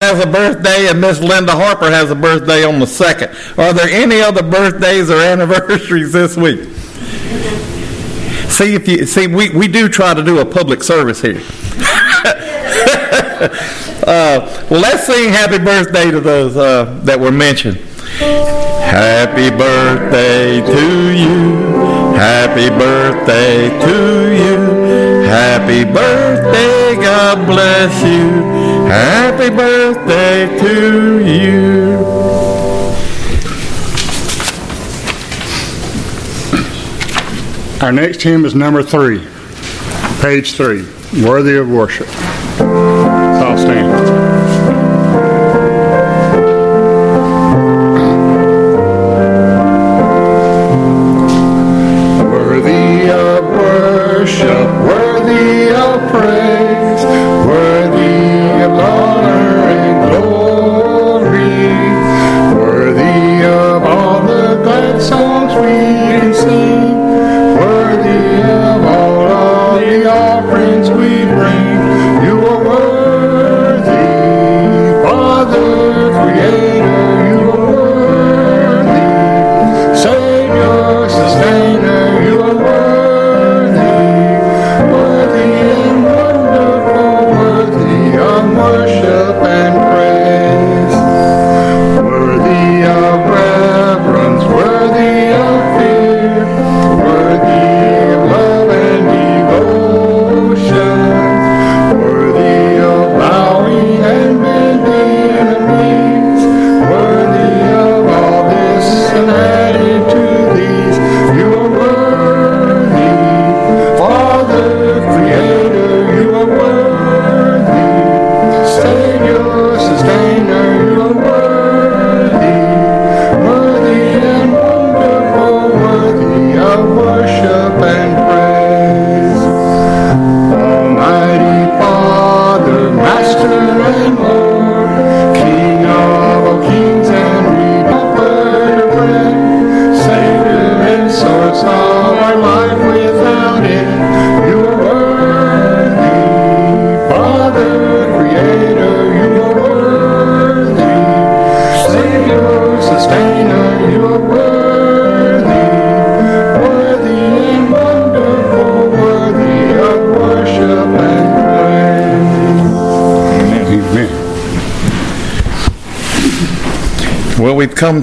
has a birthday and Miss Linda Harper has a birthday on the second. Are there any other birthdays or anniversaries this week? See if you see we, we do try to do a public service here. uh, well, let's sing happy birthday to those uh, that were mentioned. Happy birthday to you. Happy birthday to you. Happy birthday, God bless you. Happy birthday to you. Our next hymn is number three, page three, Worthy of Worship.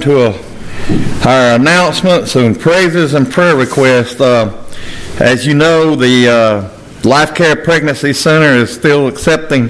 To a, our announcements and praises and prayer requests. Uh, as you know, the uh, Life Care Pregnancy Center is still accepting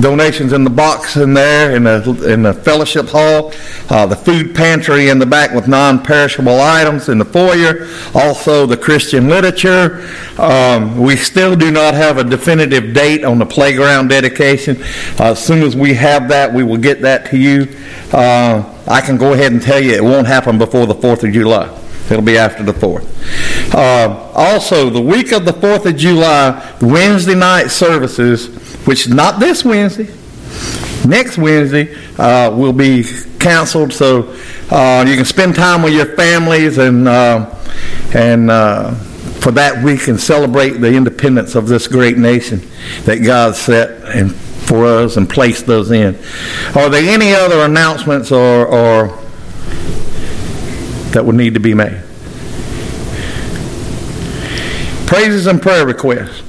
donations in the box in there in the, in the fellowship hall, uh, the food pantry in the back with non-perishable items in the foyer, also the Christian literature. Um, we still do not have a definitive date on the playground dedication. Uh, as soon as we have that, we will get that to you. Uh, I can go ahead and tell you it won't happen before the 4th of July. It'll be after the 4th. Uh, also, the week of the 4th of July, Wednesday night services, which is not this Wednesday, next Wednesday, uh, will be canceled. So uh, you can spend time with your families and, uh, and uh, for that week and celebrate the independence of this great nation that God set and for us and placed those in. Are there any other announcements or, or that would need to be made? Praises and prayer requests.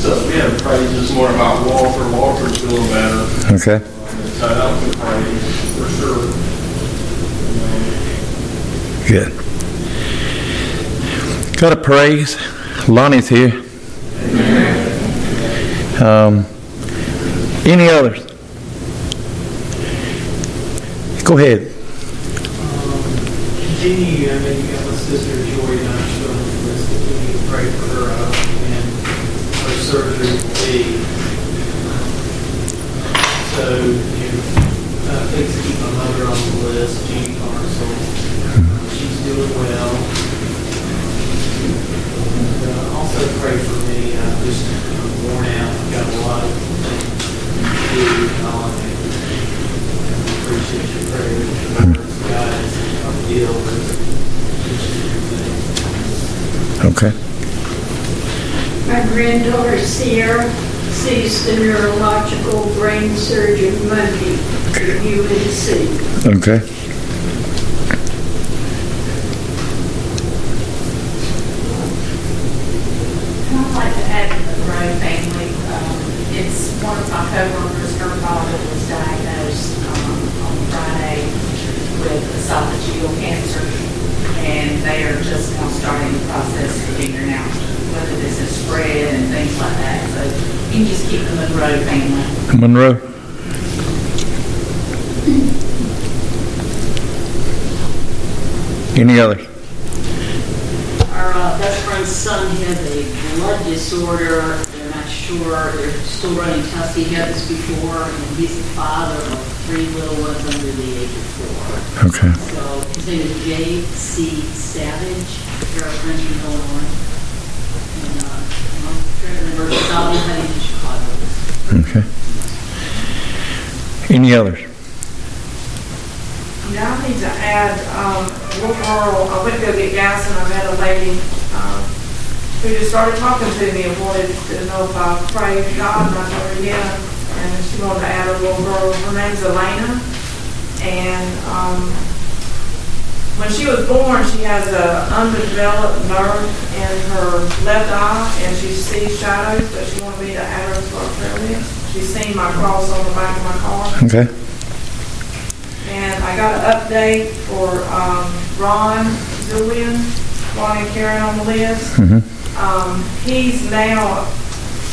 So we have praise this morning about Walter. Walter's feeling better. Okay. So that would praise for sure. Good. Got a praise. Lonnie's here. Um, any others? Go ahead. Continue, I know you got my sister Joy Knoxville on the list, continue to pray for her, uh, and her surgery will be. So, you know, uh, please keep my mother on the list, Jean Carson. She's doing well. And, uh, also pray for me, I'm just I'm worn out, I've got a lot of things to do and all, and appreciate your prayers, guys, our deal with Okay. My granddaughter Sierra ceased the neurological brain surgeon Monday at UNC. Okay. I'd like to add to the Monroe family, um, it's one of my coworkers, her father was diagnosed, um, on Friday with esophageal cancer, and they are just now starting the process of figuring out whether this is spread and things like that, so you can just keep the Monroe family. Monroe? Any others? Our uh, best friend's son has a blood disorder. They're not sure. They're still running tests. He had this before, and he's the father of three little ones under the age of four. Okay. So his name is J.C. Savage. French in Illinois. And uh, I'm trying to remember, I'll be heading to Chicago. Okay. Any others? Yeah, I need to add, um, little girl, I went to go get gas and I met a lady, um, who just started talking to me and wanted to know if I prayed God, and I told her, yeah. And she wanted to add a little girl, her name's Elena. And, um, when she was born, she has a undeveloped nerve in her left eye and she sees shadows, but she wanted me to add her to our prayer list. She's seen my cross on the back of my car. Okay. And I got an update for um, Ron Zulian, Ron and Karen on the list. Um, He's now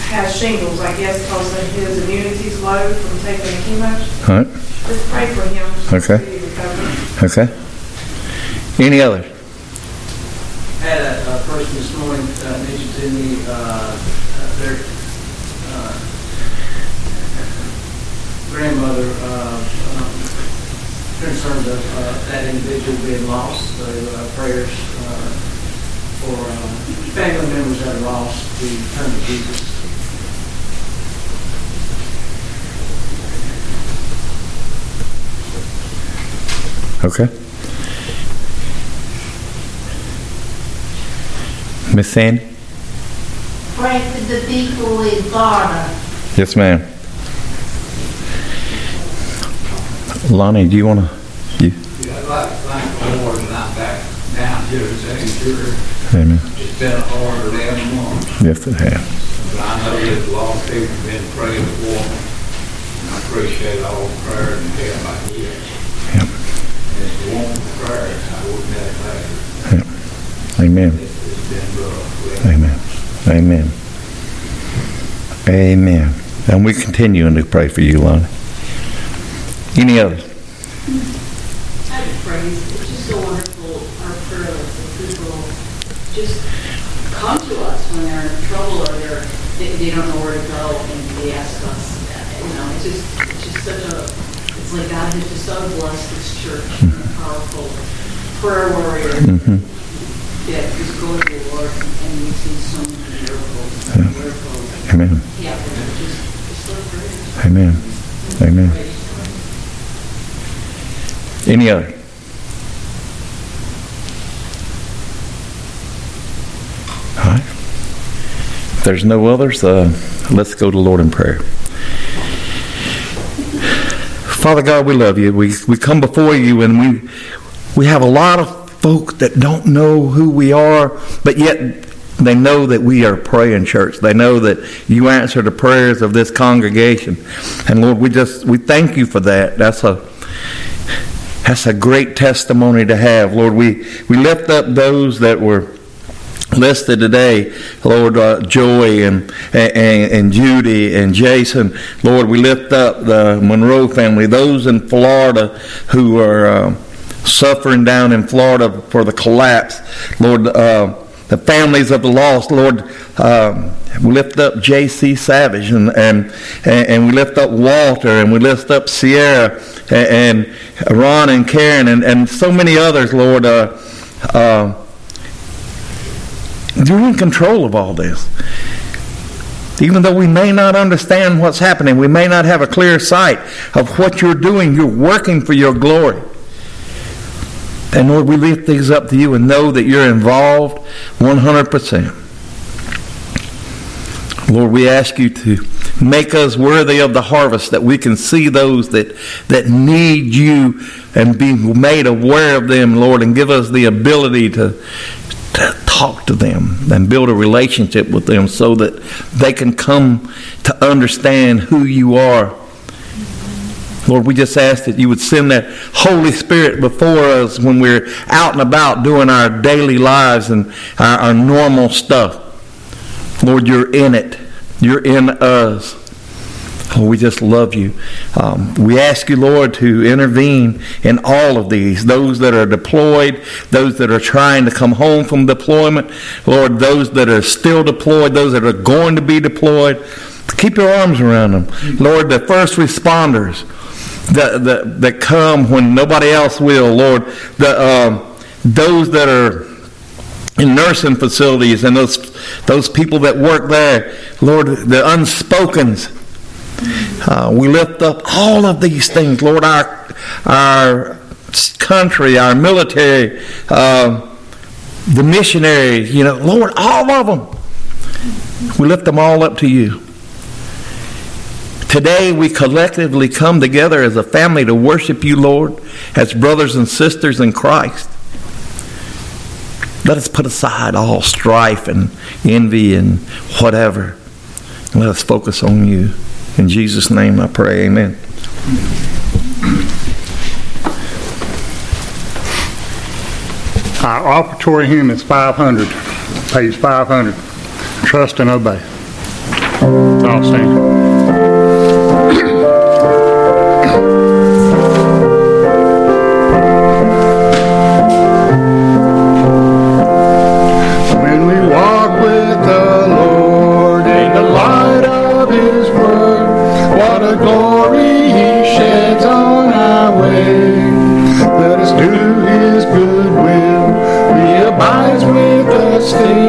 has shingles, I guess, because his immunity's low from taking the chemo. All right. Just pray for him. Okay. Okay. Any others? Had a, a person this morning, uh, mentioned to me, uh, uh, their, grandmother, uh, um, concerned of, uh, that individual being lost, so, uh, prayers, uh, for, uh, family members that are lost to turn to Jesus. Okay. Miss Sandy? Pray for the people in Florida. Yes, ma'am. Lonnie, do you want to? You? Yeah, I'd like to thank the Lord that I'm back down here St. Jude. Amen. It's been a hard eleven months, Yes, it has. but I know that a lot of people have been praying for me. And I appreciate all the prayers and help I get. Yep. And if it weren't for prayers, I wouldn't have made it. Amen. It's it's been rough. Amen. Amen. Amen. And we continue to pray for you, Lonnie. Any others? I mm-hmm. have praise. It's just so wonderful, our prayer list people just come to us when they're in trouble or they're, they, they don't know where to go and they ask us. You know, it's just, it's just such a, it's like God has just so blessed this church, with a powerful prayer warrior. Yeah, just go to the Lord and we've seen so many miracles, miracles Amen. happen. Just, just so great. Amen. Amen. Any other? All right. If there's no others, uh, let's go to Lord in prayer. Father God, we love you. We, we come before you and we, we have a lot of folk that don't know who we are, but yet they know that we are praying church. They know that you answer the prayers of this congregation. And Lord, we just, we thank you for that. That's a, that's a great testimony to have. Lord, we, we lift up those that were listed today, Lord, uh, Joey and, and, and Judy and Jason. Lord, we lift up the Monroe family, those in Florida who are uh, suffering down in Florida for the collapse. Lord, uh, the families of the lost, Lord, um, we lift up J.C. Savage and, and and we lift up Walter and we lift up Sierra and, and Ron and Karen and, and so many others, Lord. Uh, uh, you're in control of all this. Even though we may not understand what's happening, we may not have a clear sight of what you're doing, you're working for your glory. And Lord, we lift these up to you and know that you're involved 100%. Lord, we ask you to make us worthy of the harvest, that we can see those that, that need you and be made aware of them, Lord, and give us the ability to, to talk to them and build a relationship with them so that they can come to understand who you are. Lord, we just ask that you would send that Holy Spirit before us when we're out and about doing our daily lives and our, our normal stuff. Lord, you're in it. You're in us. Oh, we just love you. Um, we ask you, Lord, to intervene in all of these. Those that are deployed, those that are trying to come home from deployment, Lord, those that are still deployed, those that are going to be deployed. Keep your arms around them. Lord, the first responders that, that, that come when nobody else will, Lord, the, um, those that are in nursing facilities and those those people that work there, Lord, the unspokens. Uh, we lift up all of these things, Lord, our our country, our military, uh, the missionaries, you know, Lord, all of them. We lift them all up to you. Today we collectively come together as a family to worship you, Lord, as brothers and sisters in Christ. Let us put aside all strife and envy and whatever. Let us focus on you. In Jesus' name I pray, amen. Our offertory hymn is 500, page 500. Trust and obey. I'll stand. With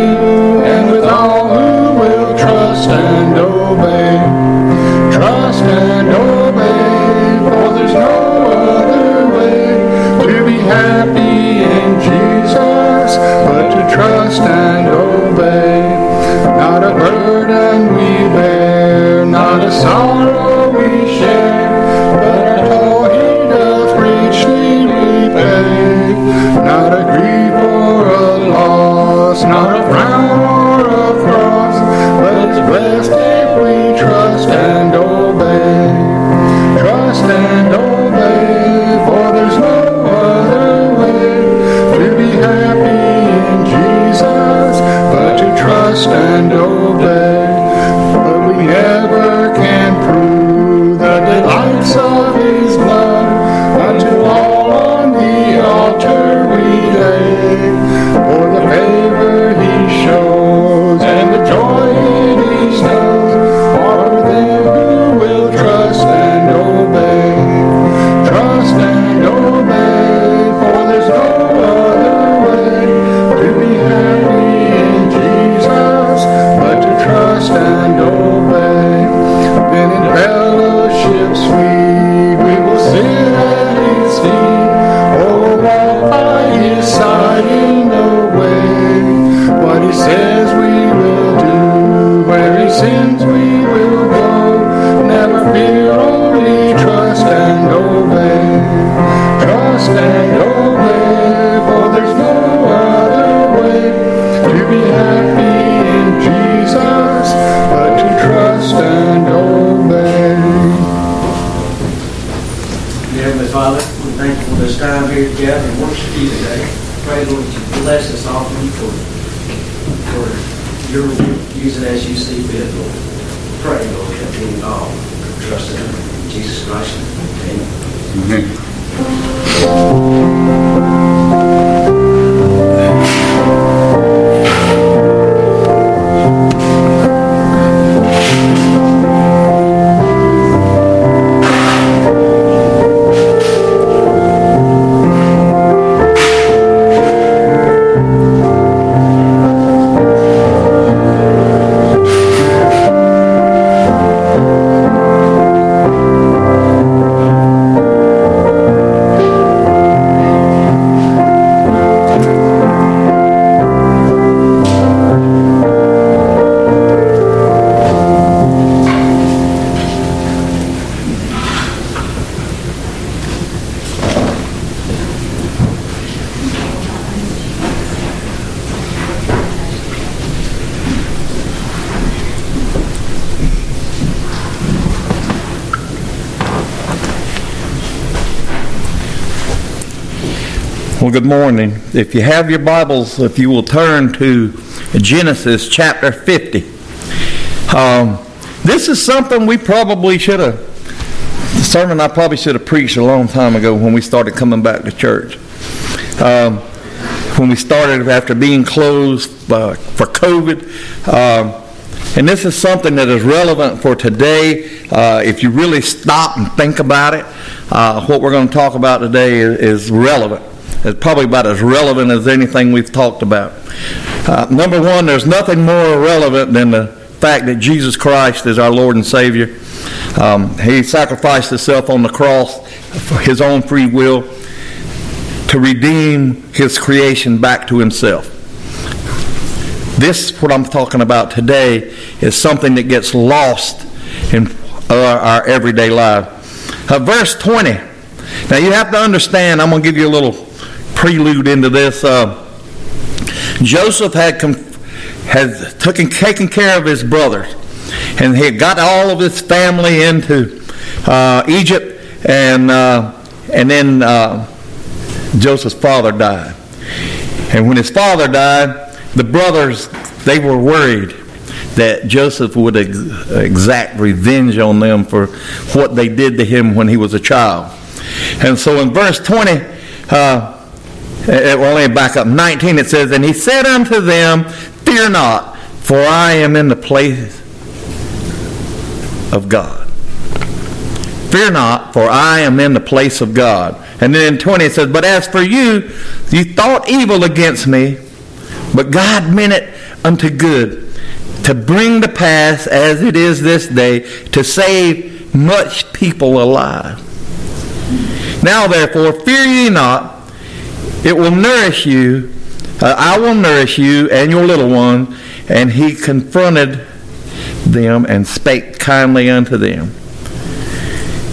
Well, good morning. If you have your Bibles, if you will turn to Genesis chapter 50. Um, this is something we probably should have, sermon I probably should have preached a long time ago when we started coming back to church. Um, when we started after being closed uh, for COVID. Um, and this is something that is relevant for today. Uh, if you really stop and think about it, uh, what we're going to talk about today is, is relevant. It's probably about as relevant as anything we've talked about. Uh, number one, there's nothing more relevant than the fact that Jesus Christ is our Lord and Savior. Um, he sacrificed himself on the cross for his own free will to redeem his creation back to himself. This, what I'm talking about today, is something that gets lost in our, our everyday life. Uh, verse 20. Now you have to understand, I'm going to give you a little prelude into this. Uh, Joseph had, com- had taken, taken care of his brothers, and he had got all of his family into uh, Egypt, and, uh, and then uh, Joseph's father died. And when his father died, the brothers, they were worried that Joseph would ex- exact revenge on them for what they did to him when he was a child. And so in verse 20, uh, well, let me back up. 19, it says, And he said unto them, Fear not, for I am in the place of God. Fear not, for I am in the place of God. And then in 20 it says, But as for you, you thought evil against me, but God meant it unto good, to bring to pass as it is this day, to save much people alive. Now therefore, fear ye not, it will nourish you, uh, I will nourish you and your little one. And he confronted them and spake kindly unto them.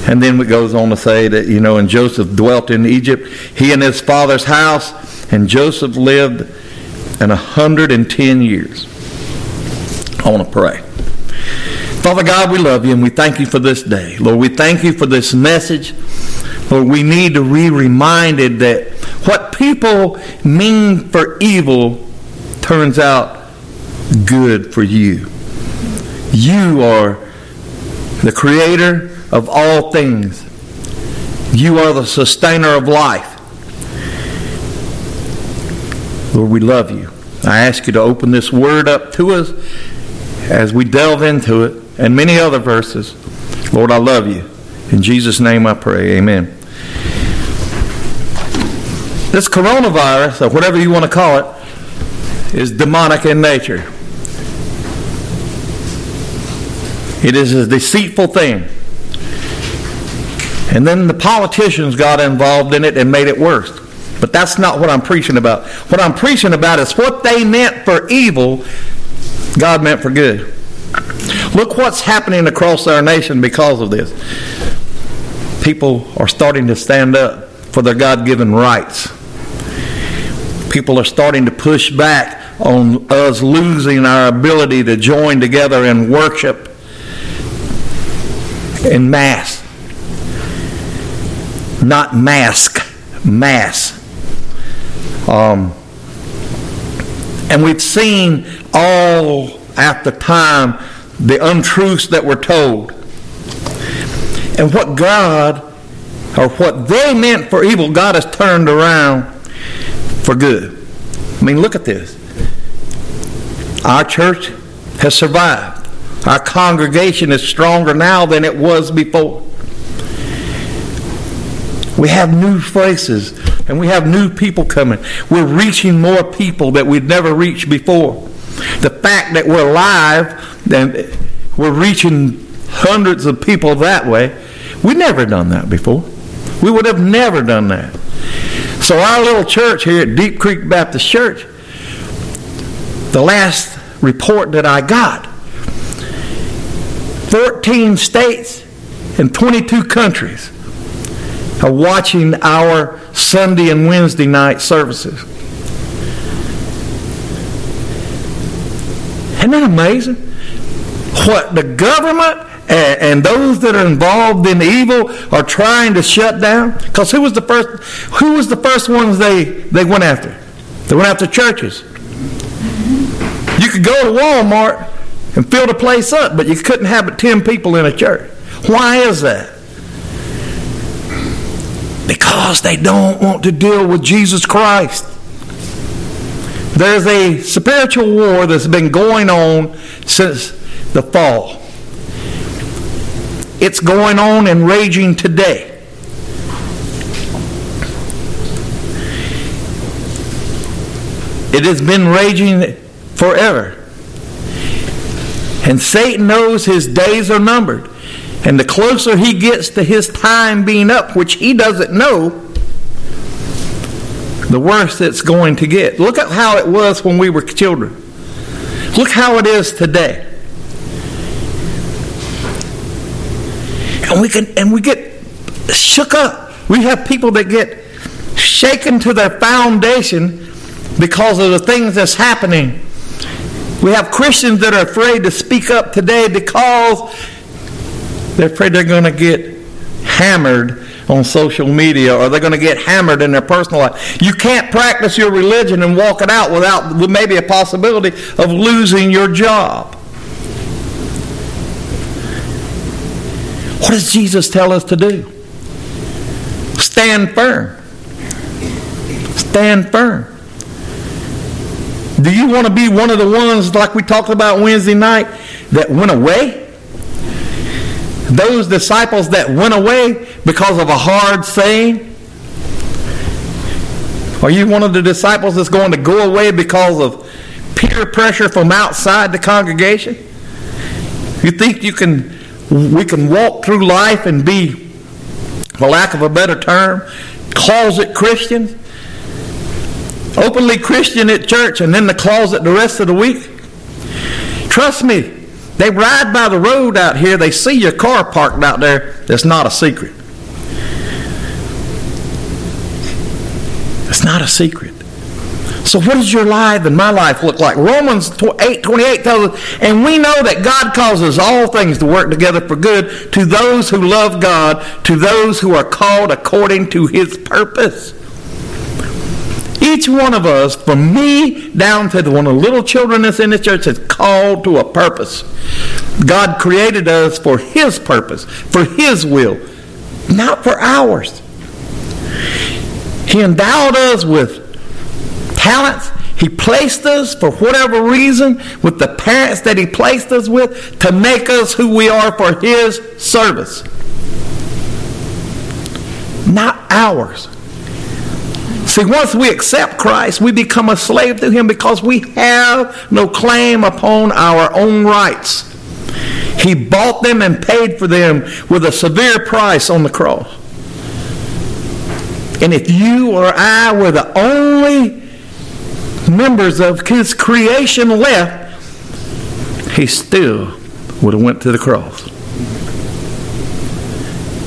And then it goes on to say that, you know, and Joseph dwelt in Egypt, he and his father's house, and Joseph lived in a hundred and ten years. I want to pray. Father God, we love you and we thank you for this day. Lord, we thank you for this message. Lord, we need to be reminded that what people mean for evil turns out good for you. You are the creator of all things. You are the sustainer of life. Lord, we love you. I ask you to open this word up to us as we delve into it and many other verses. Lord, I love you. In Jesus' name I pray. Amen. This coronavirus, or whatever you want to call it, is demonic in nature. It is a deceitful thing. And then the politicians got involved in it and made it worse. But that's not what I'm preaching about. What I'm preaching about is what they meant for evil, God meant for good. Look what's happening across our nation because of this. People are starting to stand up for their God given rights. People are starting to push back on us losing our ability to join together in worship in mass. Not mask, mass. Um, and we've seen all at the time the untruths that were told. And what God, or what they meant for evil, God has turned around for good. I mean, look at this. Our church has survived. Our congregation is stronger now than it was before. We have new faces and we have new people coming. We're reaching more people that we've never reached before. The fact that we're live and we're reaching hundreds of people that way, we've never done that before. We would have never done that. So our little church here at Deep Creek Baptist Church, the last report that I got, 14 states and 22 countries are watching our Sunday and Wednesday night services. Isn't that amazing? What the government and, and those that are involved in evil are trying to shut down? Because who was the first? Who was the first ones they they went after? They went after churches. You could go to Walmart and fill the place up, but you couldn't have 10 people in a church. Why is that? Because they don't want to deal with Jesus Christ. There's a spiritual war that's been going on since the fall. It's going on and raging today. It has been raging forever. And Satan knows his days are numbered. And the closer he gets to his time being up, which he doesn't know, the worse it's going to get. Look at how it was when we were children. Look how it is today. And we can and we get shook up. We have people that get shaken to their foundation because of the things that's happening. We have Christians that are afraid to speak up today because they're afraid they're going to get hammered on social media or they're going to get hammered in their personal life. You can't practice your religion and walk it out without with maybe a possibility of losing your job. What does Jesus tell us to do? Stand firm. Stand firm. Do you want to be one of the ones, like we talked about Wednesday night, that went away? Those disciples that went away because of a hard saying? Are you one of the disciples that's going to go away because of peer pressure from outside the congregation? You think you can we can walk through life and be, for lack of a better term, closet Christians? Openly Christian at church and then the closet the rest of the week? Trust me, they ride by the road out here, they see your car parked out there, that's not a secret. It's not a secret. So what does your life and my life look like? Romans 8, 28 tells us, and we know that God causes all things to work together for good to those who love God, to those who are called according to his purpose. Each one of us, from me down to the one of the little children that's in the church, is called to a purpose. God created us for his purpose, for his will, not for ours. He endowed us with talents. He placed us, for whatever reason, with the parents that He placed us with to make us who we are for His service. Not ours. See, once we accept Christ, we become a slave to Him because we have no claim upon our own rights. He bought them and paid for them with a severe price on the cross. And if you or I were the only members of his creation left, he still would have went to the cross.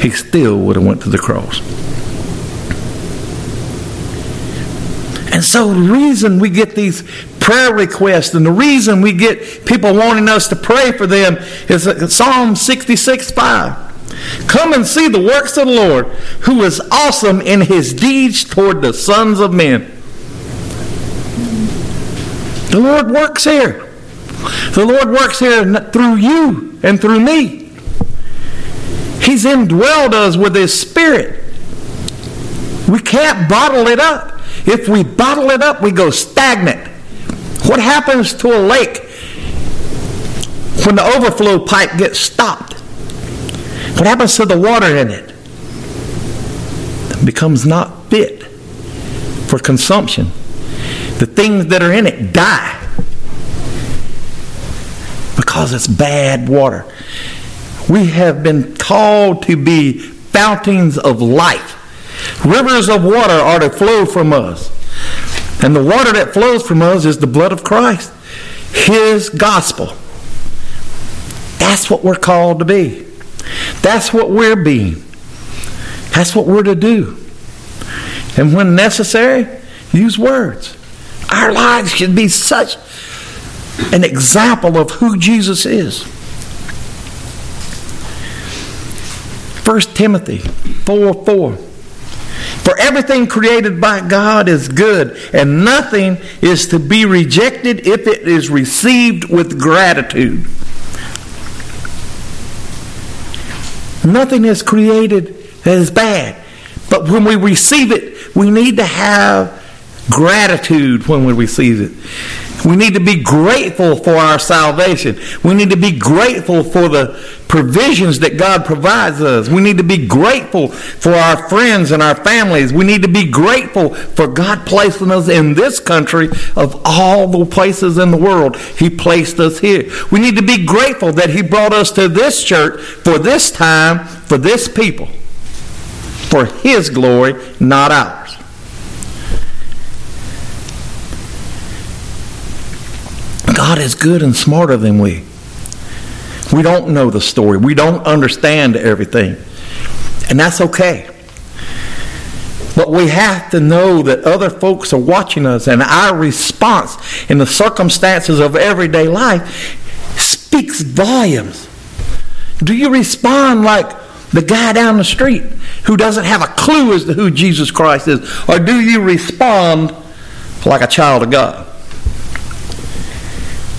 He still would have went to the cross. And so the reason we get these prayer requests and the reason we get people wanting us to pray for them is Psalm 66 5. Come and see the works of the Lord, who is awesome in his deeds toward the sons of men. The Lord works here. The Lord works here through you and through me. He's indwelled us with His Spirit. We can't bottle it up. If we bottle it up, we go stagnant. What happens to a lake when the overflow pipe gets stopped? What happens to the water in it? It becomes not fit for consumption. The things that are in it die because it's bad water. We have been called to be fountains of life. Rivers of water are to flow from us. And the water that flows from us is the blood of Christ, His gospel. That's what we're called to be. That's what we're being. That's what we're to do. And when necessary, use words. Our lives should be such an example of who Jesus is. 1 Timothy 4 4. For everything created by God is good, and nothing is to be rejected if it is received with gratitude. Nothing is created that is bad. But when we receive it, we need to have gratitude when we receive it. We need to be grateful for our salvation. We need to be grateful for the provisions that God provides us. We need to be grateful for our friends and our families. We need to be grateful for God placing us in this country of all the places in the world. He placed us here. We need to be grateful that He brought us to this church for this time, for this people, for His glory, not ours. God is good and smarter than we. We don't know the story. We don't understand everything. And that's okay. But we have to know that other folks are watching us, and our response in the circumstances of everyday life speaks volumes. Do you respond like the guy down the street who doesn't have a clue as to who Jesus Christ is? Or do you respond like a child of God?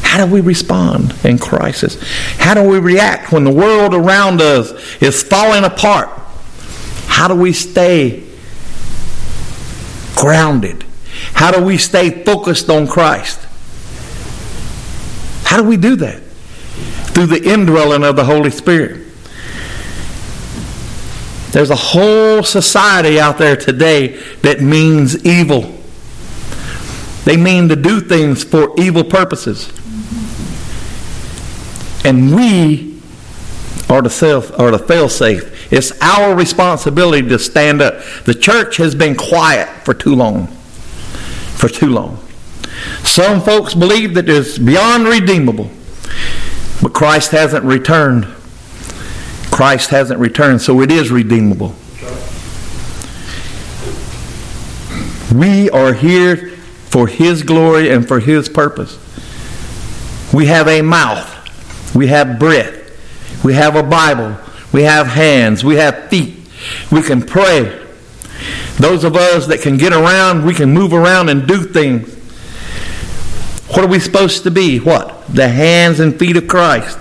How do we respond in crisis? How do we react when the world around us is falling apart? How do we stay grounded? How do we stay focused on Christ? How do we do that? Through the indwelling of the Holy Spirit. There's a whole society out there today that means evil. They mean to do things for evil purposes. And we are the self or the fail safe. It's our responsibility to stand up. The church has been quiet for too long. For too long. Some folks believe that it's beyond redeemable. But Christ hasn't returned. Christ hasn't returned, so it is redeemable. We are here for His glory and for His purpose. We have a mouth. We have breath. We have a Bible. We have hands. We have feet. We can pray. Those of us that can get around, we can move around and do things. What are we supposed to be? What? The hands and feet of Christ.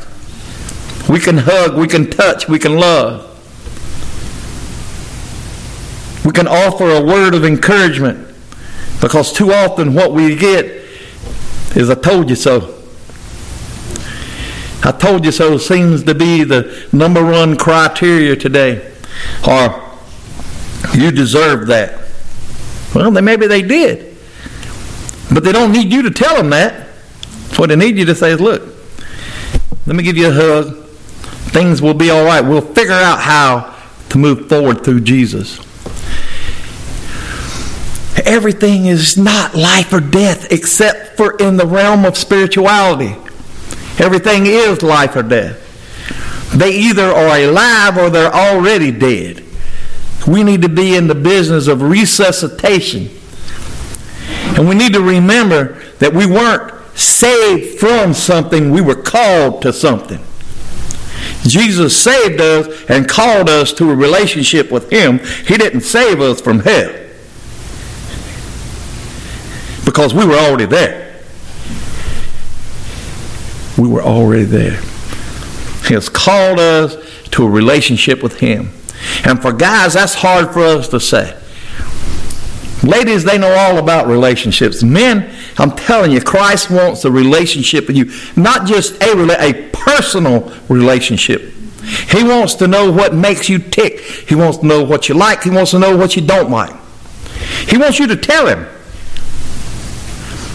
We can hug, we can touch, we can love. We can offer a word of encouragement because too often what we get is I told you so. I told you so seems to be the number one criteria today. Or you deserve that. Well, maybe they did. But they don't need you to tell them that. What they need you to say is, look, let me give you a hug. Things will be all right. We'll figure out how to move forward through Jesus. Everything is not life or death except for in the realm of spirituality. Everything is life or death. They either are alive or they're already dead. We need to be in the business of resuscitation. And we need to remember that we weren't saved from something, we were called to something. Jesus saved us and called us to a relationship with Him. He didn't save us from hell because we were already there. We were already there. He has called us to a relationship with Him. And for guys, that's hard for us to say. Ladies, they know all about relationships. Men, I'm telling you, Christ wants a relationship with you, not just a a personal relationship. He wants to know what makes you tick. He wants to know what you like. He wants to know what you don't like. He wants you to tell him.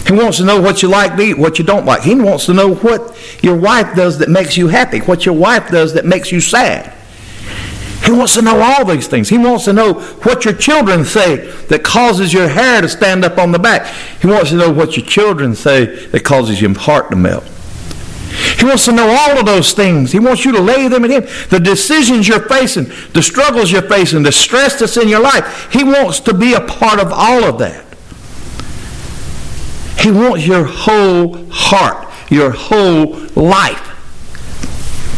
He wants to know what you like to eat, what you don't like. He wants to know what your wife does that makes you happy, what your wife does that makes you sad. He wants to know all these things. He wants to know what your children say that causes your hair to stand up on the back. He wants to know what your children say that causes your heart to melt. He wants to know all of those things. He wants you to lay them at Him. The decisions you're facing, the struggles you're facing, the stress that's in your life. He wants to be a part of all of that. He wants your whole heart, your whole life.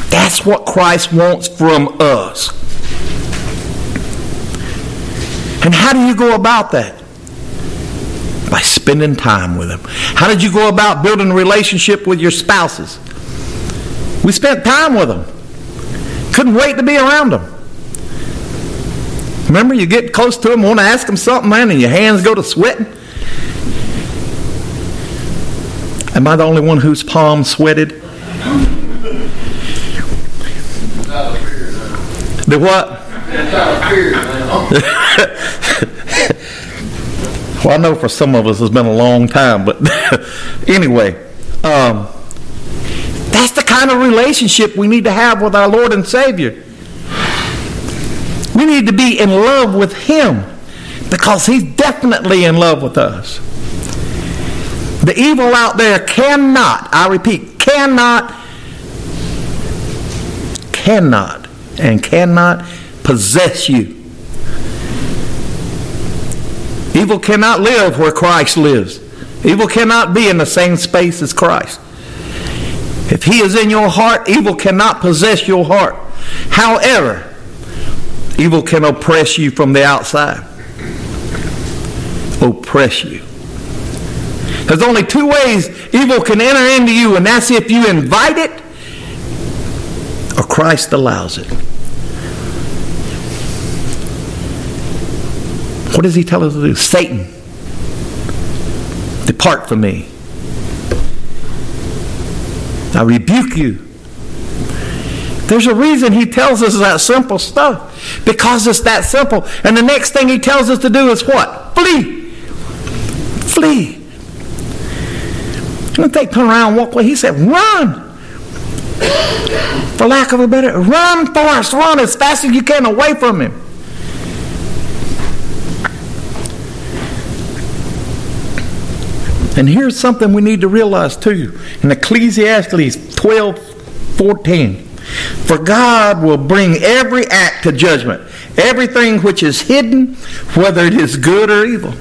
That's what Christ wants from us. And how do you go about that? By spending time with Him. How did you go about building a relationship with your spouses? We spent time with them. Couldn't wait to be around them. Remember, you get close to them, want to ask them something, man, and your hands go to sweating? Am I the only one whose palm sweated? The what? well, I know for some of us it's been a long time, but anyway, um, that's the kind of relationship we need to have with our Lord and Savior. We need to be in love with Him because He's definitely in love with us. The evil out there cannot, I repeat, cannot, cannot, and cannot possess you. Evil cannot live where Christ lives. Evil cannot be in the same space as Christ. If He is in your heart, evil cannot possess your heart. However, evil can oppress you from the outside. Oppress you. There's only two ways evil can enter into you, and that's if you invite it or Christ allows it. What does he tell us to do? Satan, depart from me. I rebuke you. There's a reason he tells us that simple stuff. Because it's that simple. And the next thing he tells us to do is what? Flee. Flee. Don't they turn around and walk away. He said, run. For lack of a better, run, Forrest, run as fast as you can away from him. And here's something we need to realize too. In Ecclesiastes 12 14. For God will bring every act to judgment, everything which is hidden, whether it is good or evil.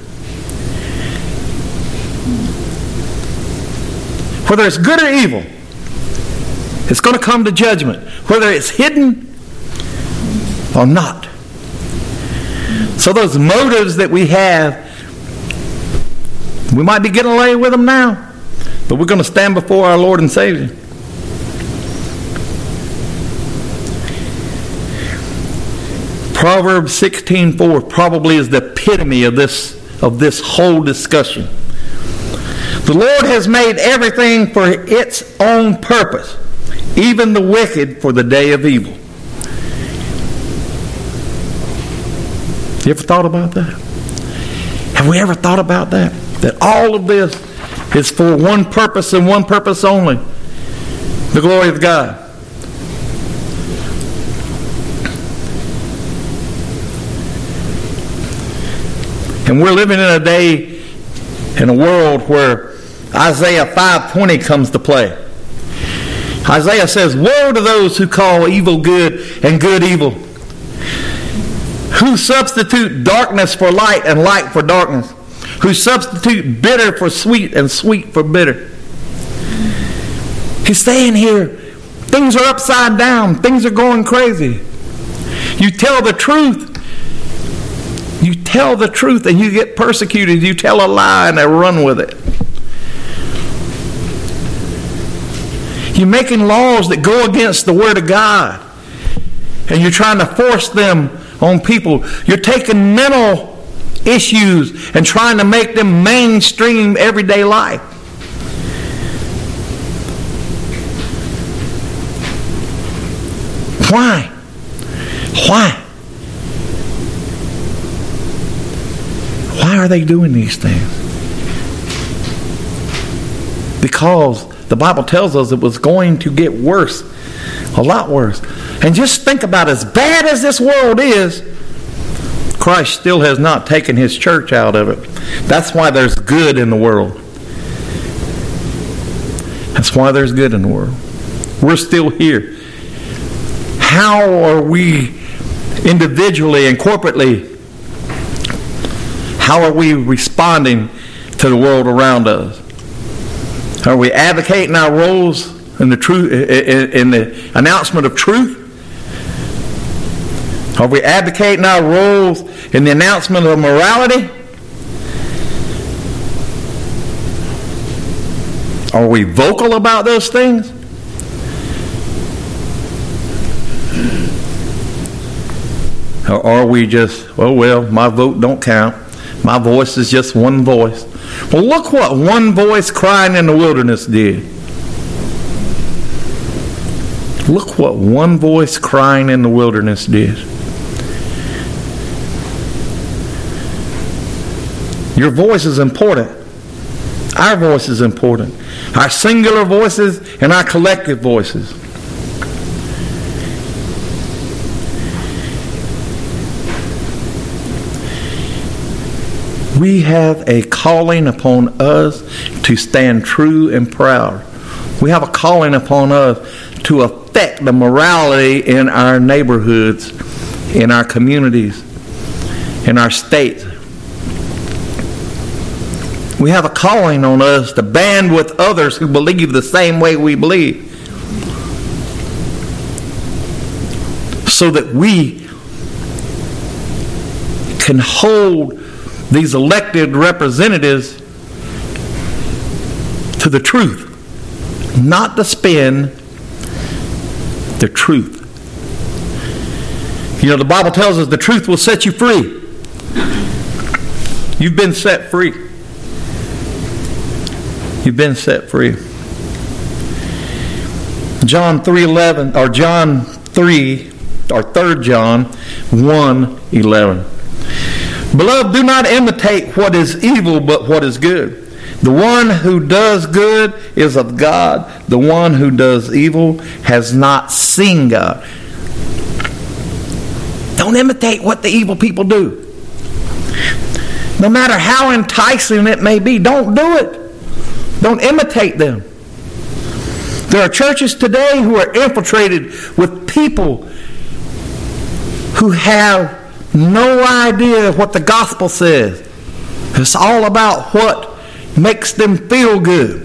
Whether it's good or evil, it's going to come to judgment, whether it's hidden or not. So, those motives that we have, we might be getting away with them now, but we're going to stand before our Lord and Savior. Proverbs 16:4 probably is the epitome of this of this whole discussion. The Lord has made everything for its own purpose, even the wicked for the day of evil. You ever thought about that? Have we ever thought about that? That all of this is for one purpose and one purpose only the glory of God. And we're living in a day, in a world where Isaiah 5:20 comes to play. Isaiah says, "Woe to those who call evil good and good evil, who substitute darkness for light and light for darkness, who substitute bitter for sweet and sweet for bitter." He's saying here, things are upside down, things are going crazy. You tell the truth, you tell the truth and you get persecuted. You tell a lie and they run with it. You're making laws that go against the Word of God. And you're trying to force them on people. You're taking mental issues and trying to make them mainstream everyday life. Why? Why? Why are they doing these things? Because the Bible tells us it was going to get worse, a lot worse. And just think about as bad as this world is, Christ still has not taken his church out of it. That's why there's good in the world. That's why there's good in the world. We're still here. How are we individually and corporately how are we responding to the world around us? Are we advocating our roles in the truth in the announcement of truth? Are we advocating our roles in the announcement of morality? Are we vocal about those things? Or are we just, oh well, my vote don't count. My voice is just one voice. Well, look what one voice crying in the wilderness did. Look what one voice crying in the wilderness did. Your voice is important. Our voice is important. Our singular voices and our collective voices. We have a calling upon us to stand true and proud. We have a calling upon us to affect the morality in our neighborhoods, in our communities, in our states. We have a calling on us to band with others who believe the same way we believe. So that we can hold these elected representatives to the truth, not to spin, the truth. You know, the Bible tells us the truth will set you free. You've been set free. You've been set free. John 3:11 or John 3 or 3 John 1:11. Beloved, do not imitate what is evil, but what is good. The one who does good is of God. The one who does evil has not seen God. Don't imitate what the evil people do. No matter how enticing it may be, don't do it. Don't imitate them. There are churches today who are infiltrated with people who have no idea what the gospel says. It's all about what makes them feel good.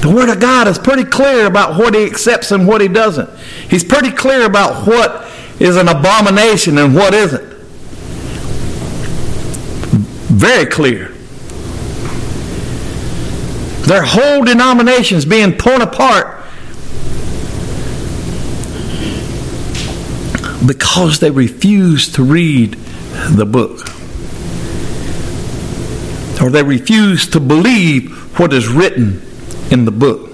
The Word of God is pretty clear about what He accepts and what He doesn't. He's pretty clear about what is an abomination and what isn't. Very clear. Their whole denominations being torn apart because they refuse to read the book. Or they refuse to believe what is written in the book.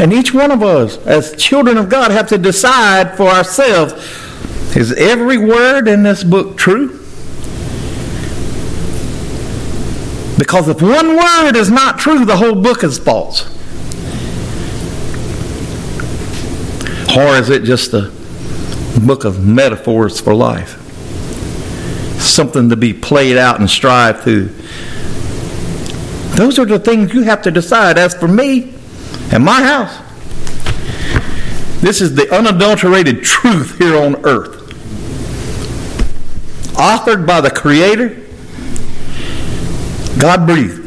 And each one of us, as children of God, have to decide for ourselves is every word in this book true? Because if one word is not true, the whole book is false. Or is it just a book of metaphors for life? Something to be played out and strived to. Those are the things you have to decide. As for me and my house, this is the unadulterated truth here on earth. Authored by the Creator, God breathed.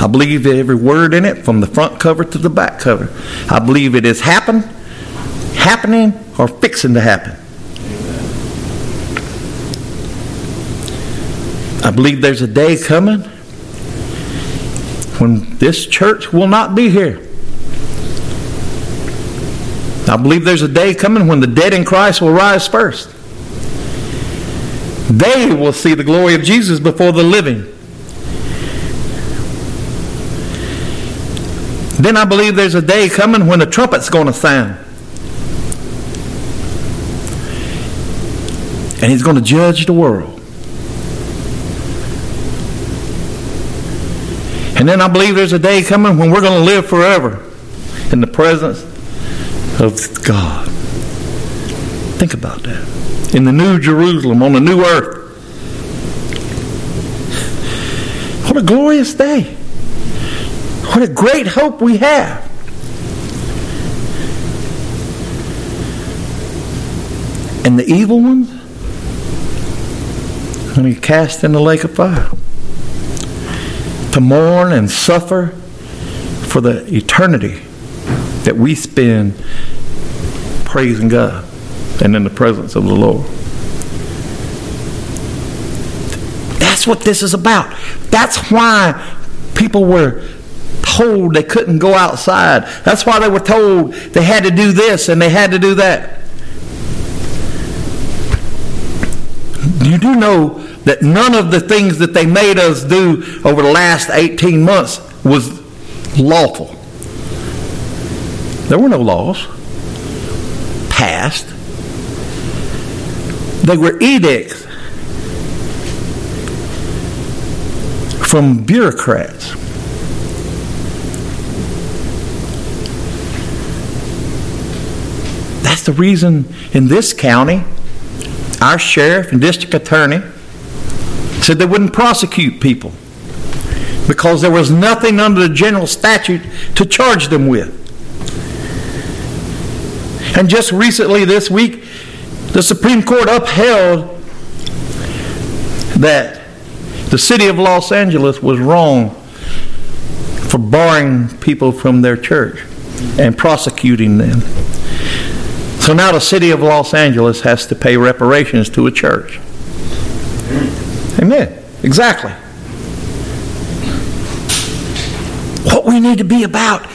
I believe every word in it from the front cover to the back cover. I believe it is happen, happening, or fixing to happen. I believe there's a day coming when this church will not be here. I believe there's a day coming when the dead in Christ will rise first. They will see the glory of Jesus before the living. Then I believe there's a day coming when the trumpet's going to sound. And he's going to judge the world. And then I believe there's a day coming when we're going to live forever in the presence of God. Think about that. In the new Jerusalem, on the new earth. What a glorious day. What a great hope we have. And the evil ones to be cast in the lake of fire to mourn and suffer for the eternity that we spend praising God and in the presence of the Lord. That's what this is about. That's why people were told they couldn't go outside. That's why they were told they had to do this and they had to do that. You do know that none of the things that they made us do over the last 18 months was lawful. There were no laws passed. They were edicts from bureaucrats. That's the reason in this county, our sheriff and district attorney said they wouldn't prosecute people because there was nothing under the general statute to charge them with. And just recently this week, the Supreme Court upheld that the city of Los Angeles was wrong for barring people from their church and prosecuting them. So now the city of Los Angeles has to pay reparations to a church. Amen. Exactly. What we need to be about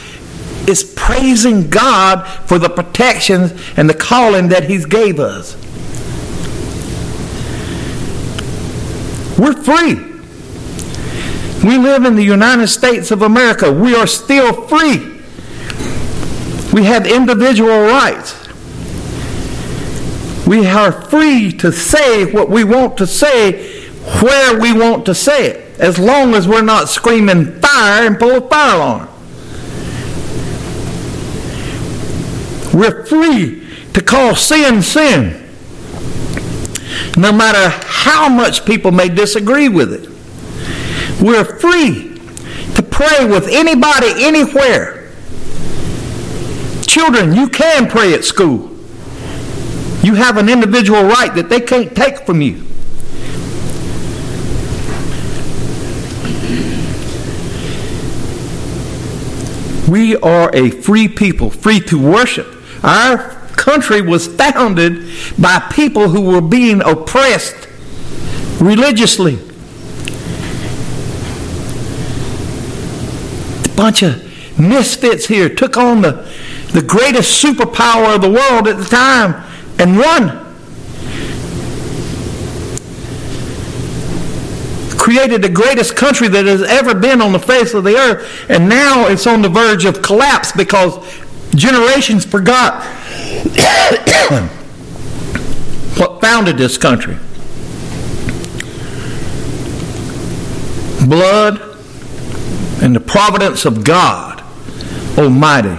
is praising God for the protections and the calling that He's gave us. We're free. We live in the United States of America. We are still free. We have individual rights. We are free to say what we want to say where we want to say it, as long as we're not screaming fire and pull a fire alarm. We're free to call sin sin, no matter how much people may disagree with it. We're free to pray with anybody anywhere. Children, you can pray at school. You have an individual right that they can't take from you. We are a free people, free to worship. Our country was founded by people who were being oppressed religiously. A bunch of misfits here took on the, the greatest superpower of the world at the time and won. Created the greatest country that has ever been on the face of the earth, and now it's on the verge of collapse because generations forgot what founded this country. Blood and the providence of God Almighty.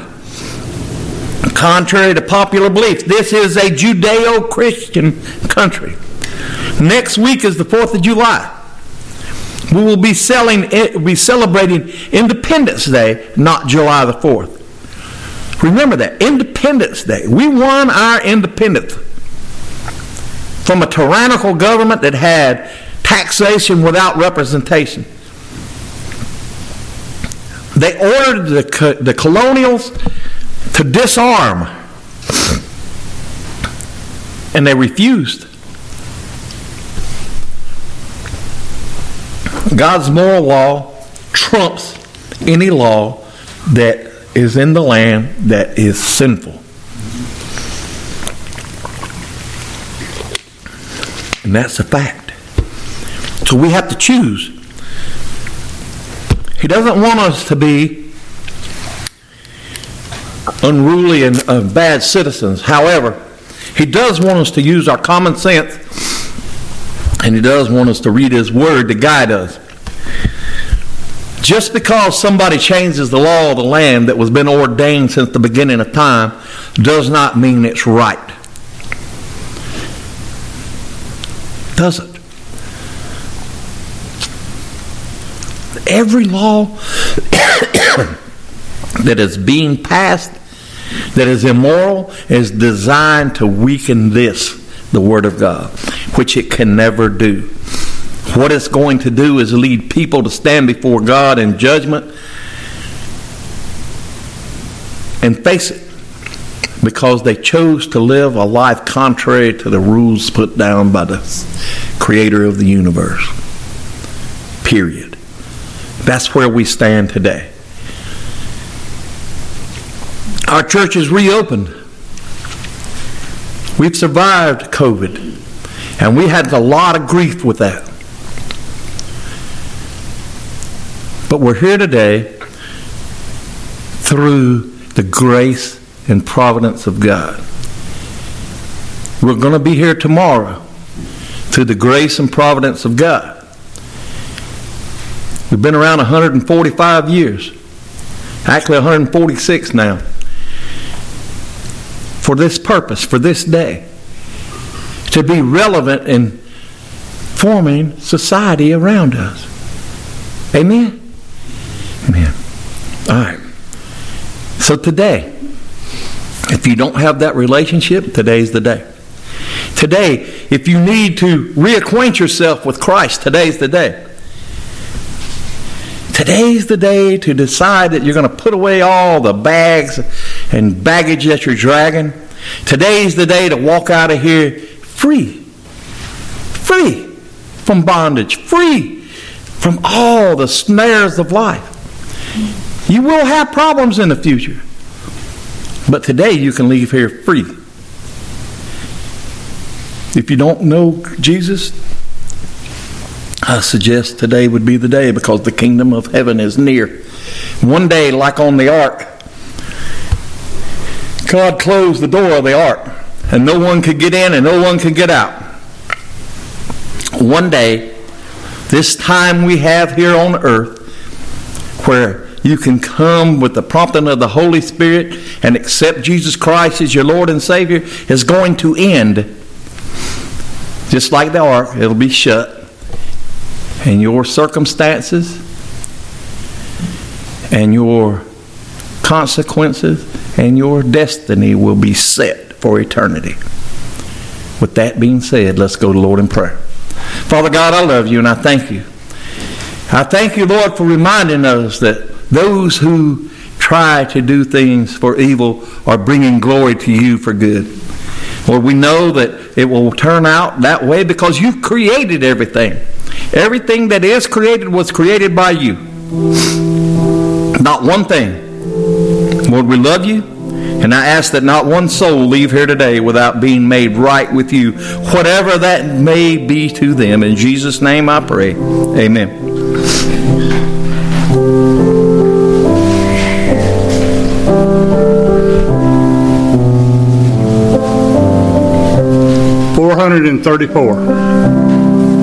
Contrary to popular belief, this is a Judeo Christian country. Next week is the 4th of July. We will be, selling, eh, be celebrating Independence Day, not July the 4th. Remember that. Independence Day. We won our independence from a tyrannical government that had taxation without representation. They ordered the, the colonials to disarm, and they refused. God's moral law trumps any law that is in the land that is sinful. And that's a fact. So we have to choose. He doesn't want us to be unruly and uh, bad citizens. However, he does want us to use our common sense and he does want us to read his word to guide us. Just because somebody changes the law of the land that was been ordained since the beginning of time does not mean it's right. Does it? Every law that is being passed that is immoral is designed to weaken this, the Word of God, which it can never do. What it's going to do is lead people to stand before God in judgment and face it because they chose to live a life contrary to the rules put down by the creator of the universe. Period. That's where we stand today. Our church is reopened. We've survived COVID, and we had a lot of grief with that. But we're here today through the grace and providence of God. We're going to be here tomorrow through the grace and providence of God. We've been around 145 years, actually 146 now, for this purpose, for this day, to be relevant in forming society around us. Amen? Amen. All right. So today, if you don't have that relationship, today's the day. Today, if you need to reacquaint yourself with Christ, today's the day. Today's the day to decide that you're going to put away all the bags and baggage that you're dragging. Today's the day to walk out of here free. Free from bondage. Free from all the snares of life. You will have problems in the future. But today you can leave here free. If you don't know Jesus, I suggest today would be the day because the kingdom of heaven is near. One day, like on the ark, God closed the door of the ark, and no one could get in and no one could get out. One day, this time we have here on earth, where you can come with the prompting of the Holy Spirit and accept Jesus Christ as your Lord and Savior, is going to end. Just like the ark, it'll be shut and your circumstances and your consequences and your destiny will be set for eternity. With that being said, let's go to Lord in prayer. Father God, I love you and I thank you. I thank you, Lord, for reminding us that those who try to do things for evil are bringing glory to you for good. Lord, we know that it will turn out that way because you created everything. Everything that is created was created by you. Not one thing. Lord, we love you. And I ask that not one soul leave here today without being made right with you, whatever that may be to them. In Jesus' name I pray. Amen. Four hundred and thirty-four.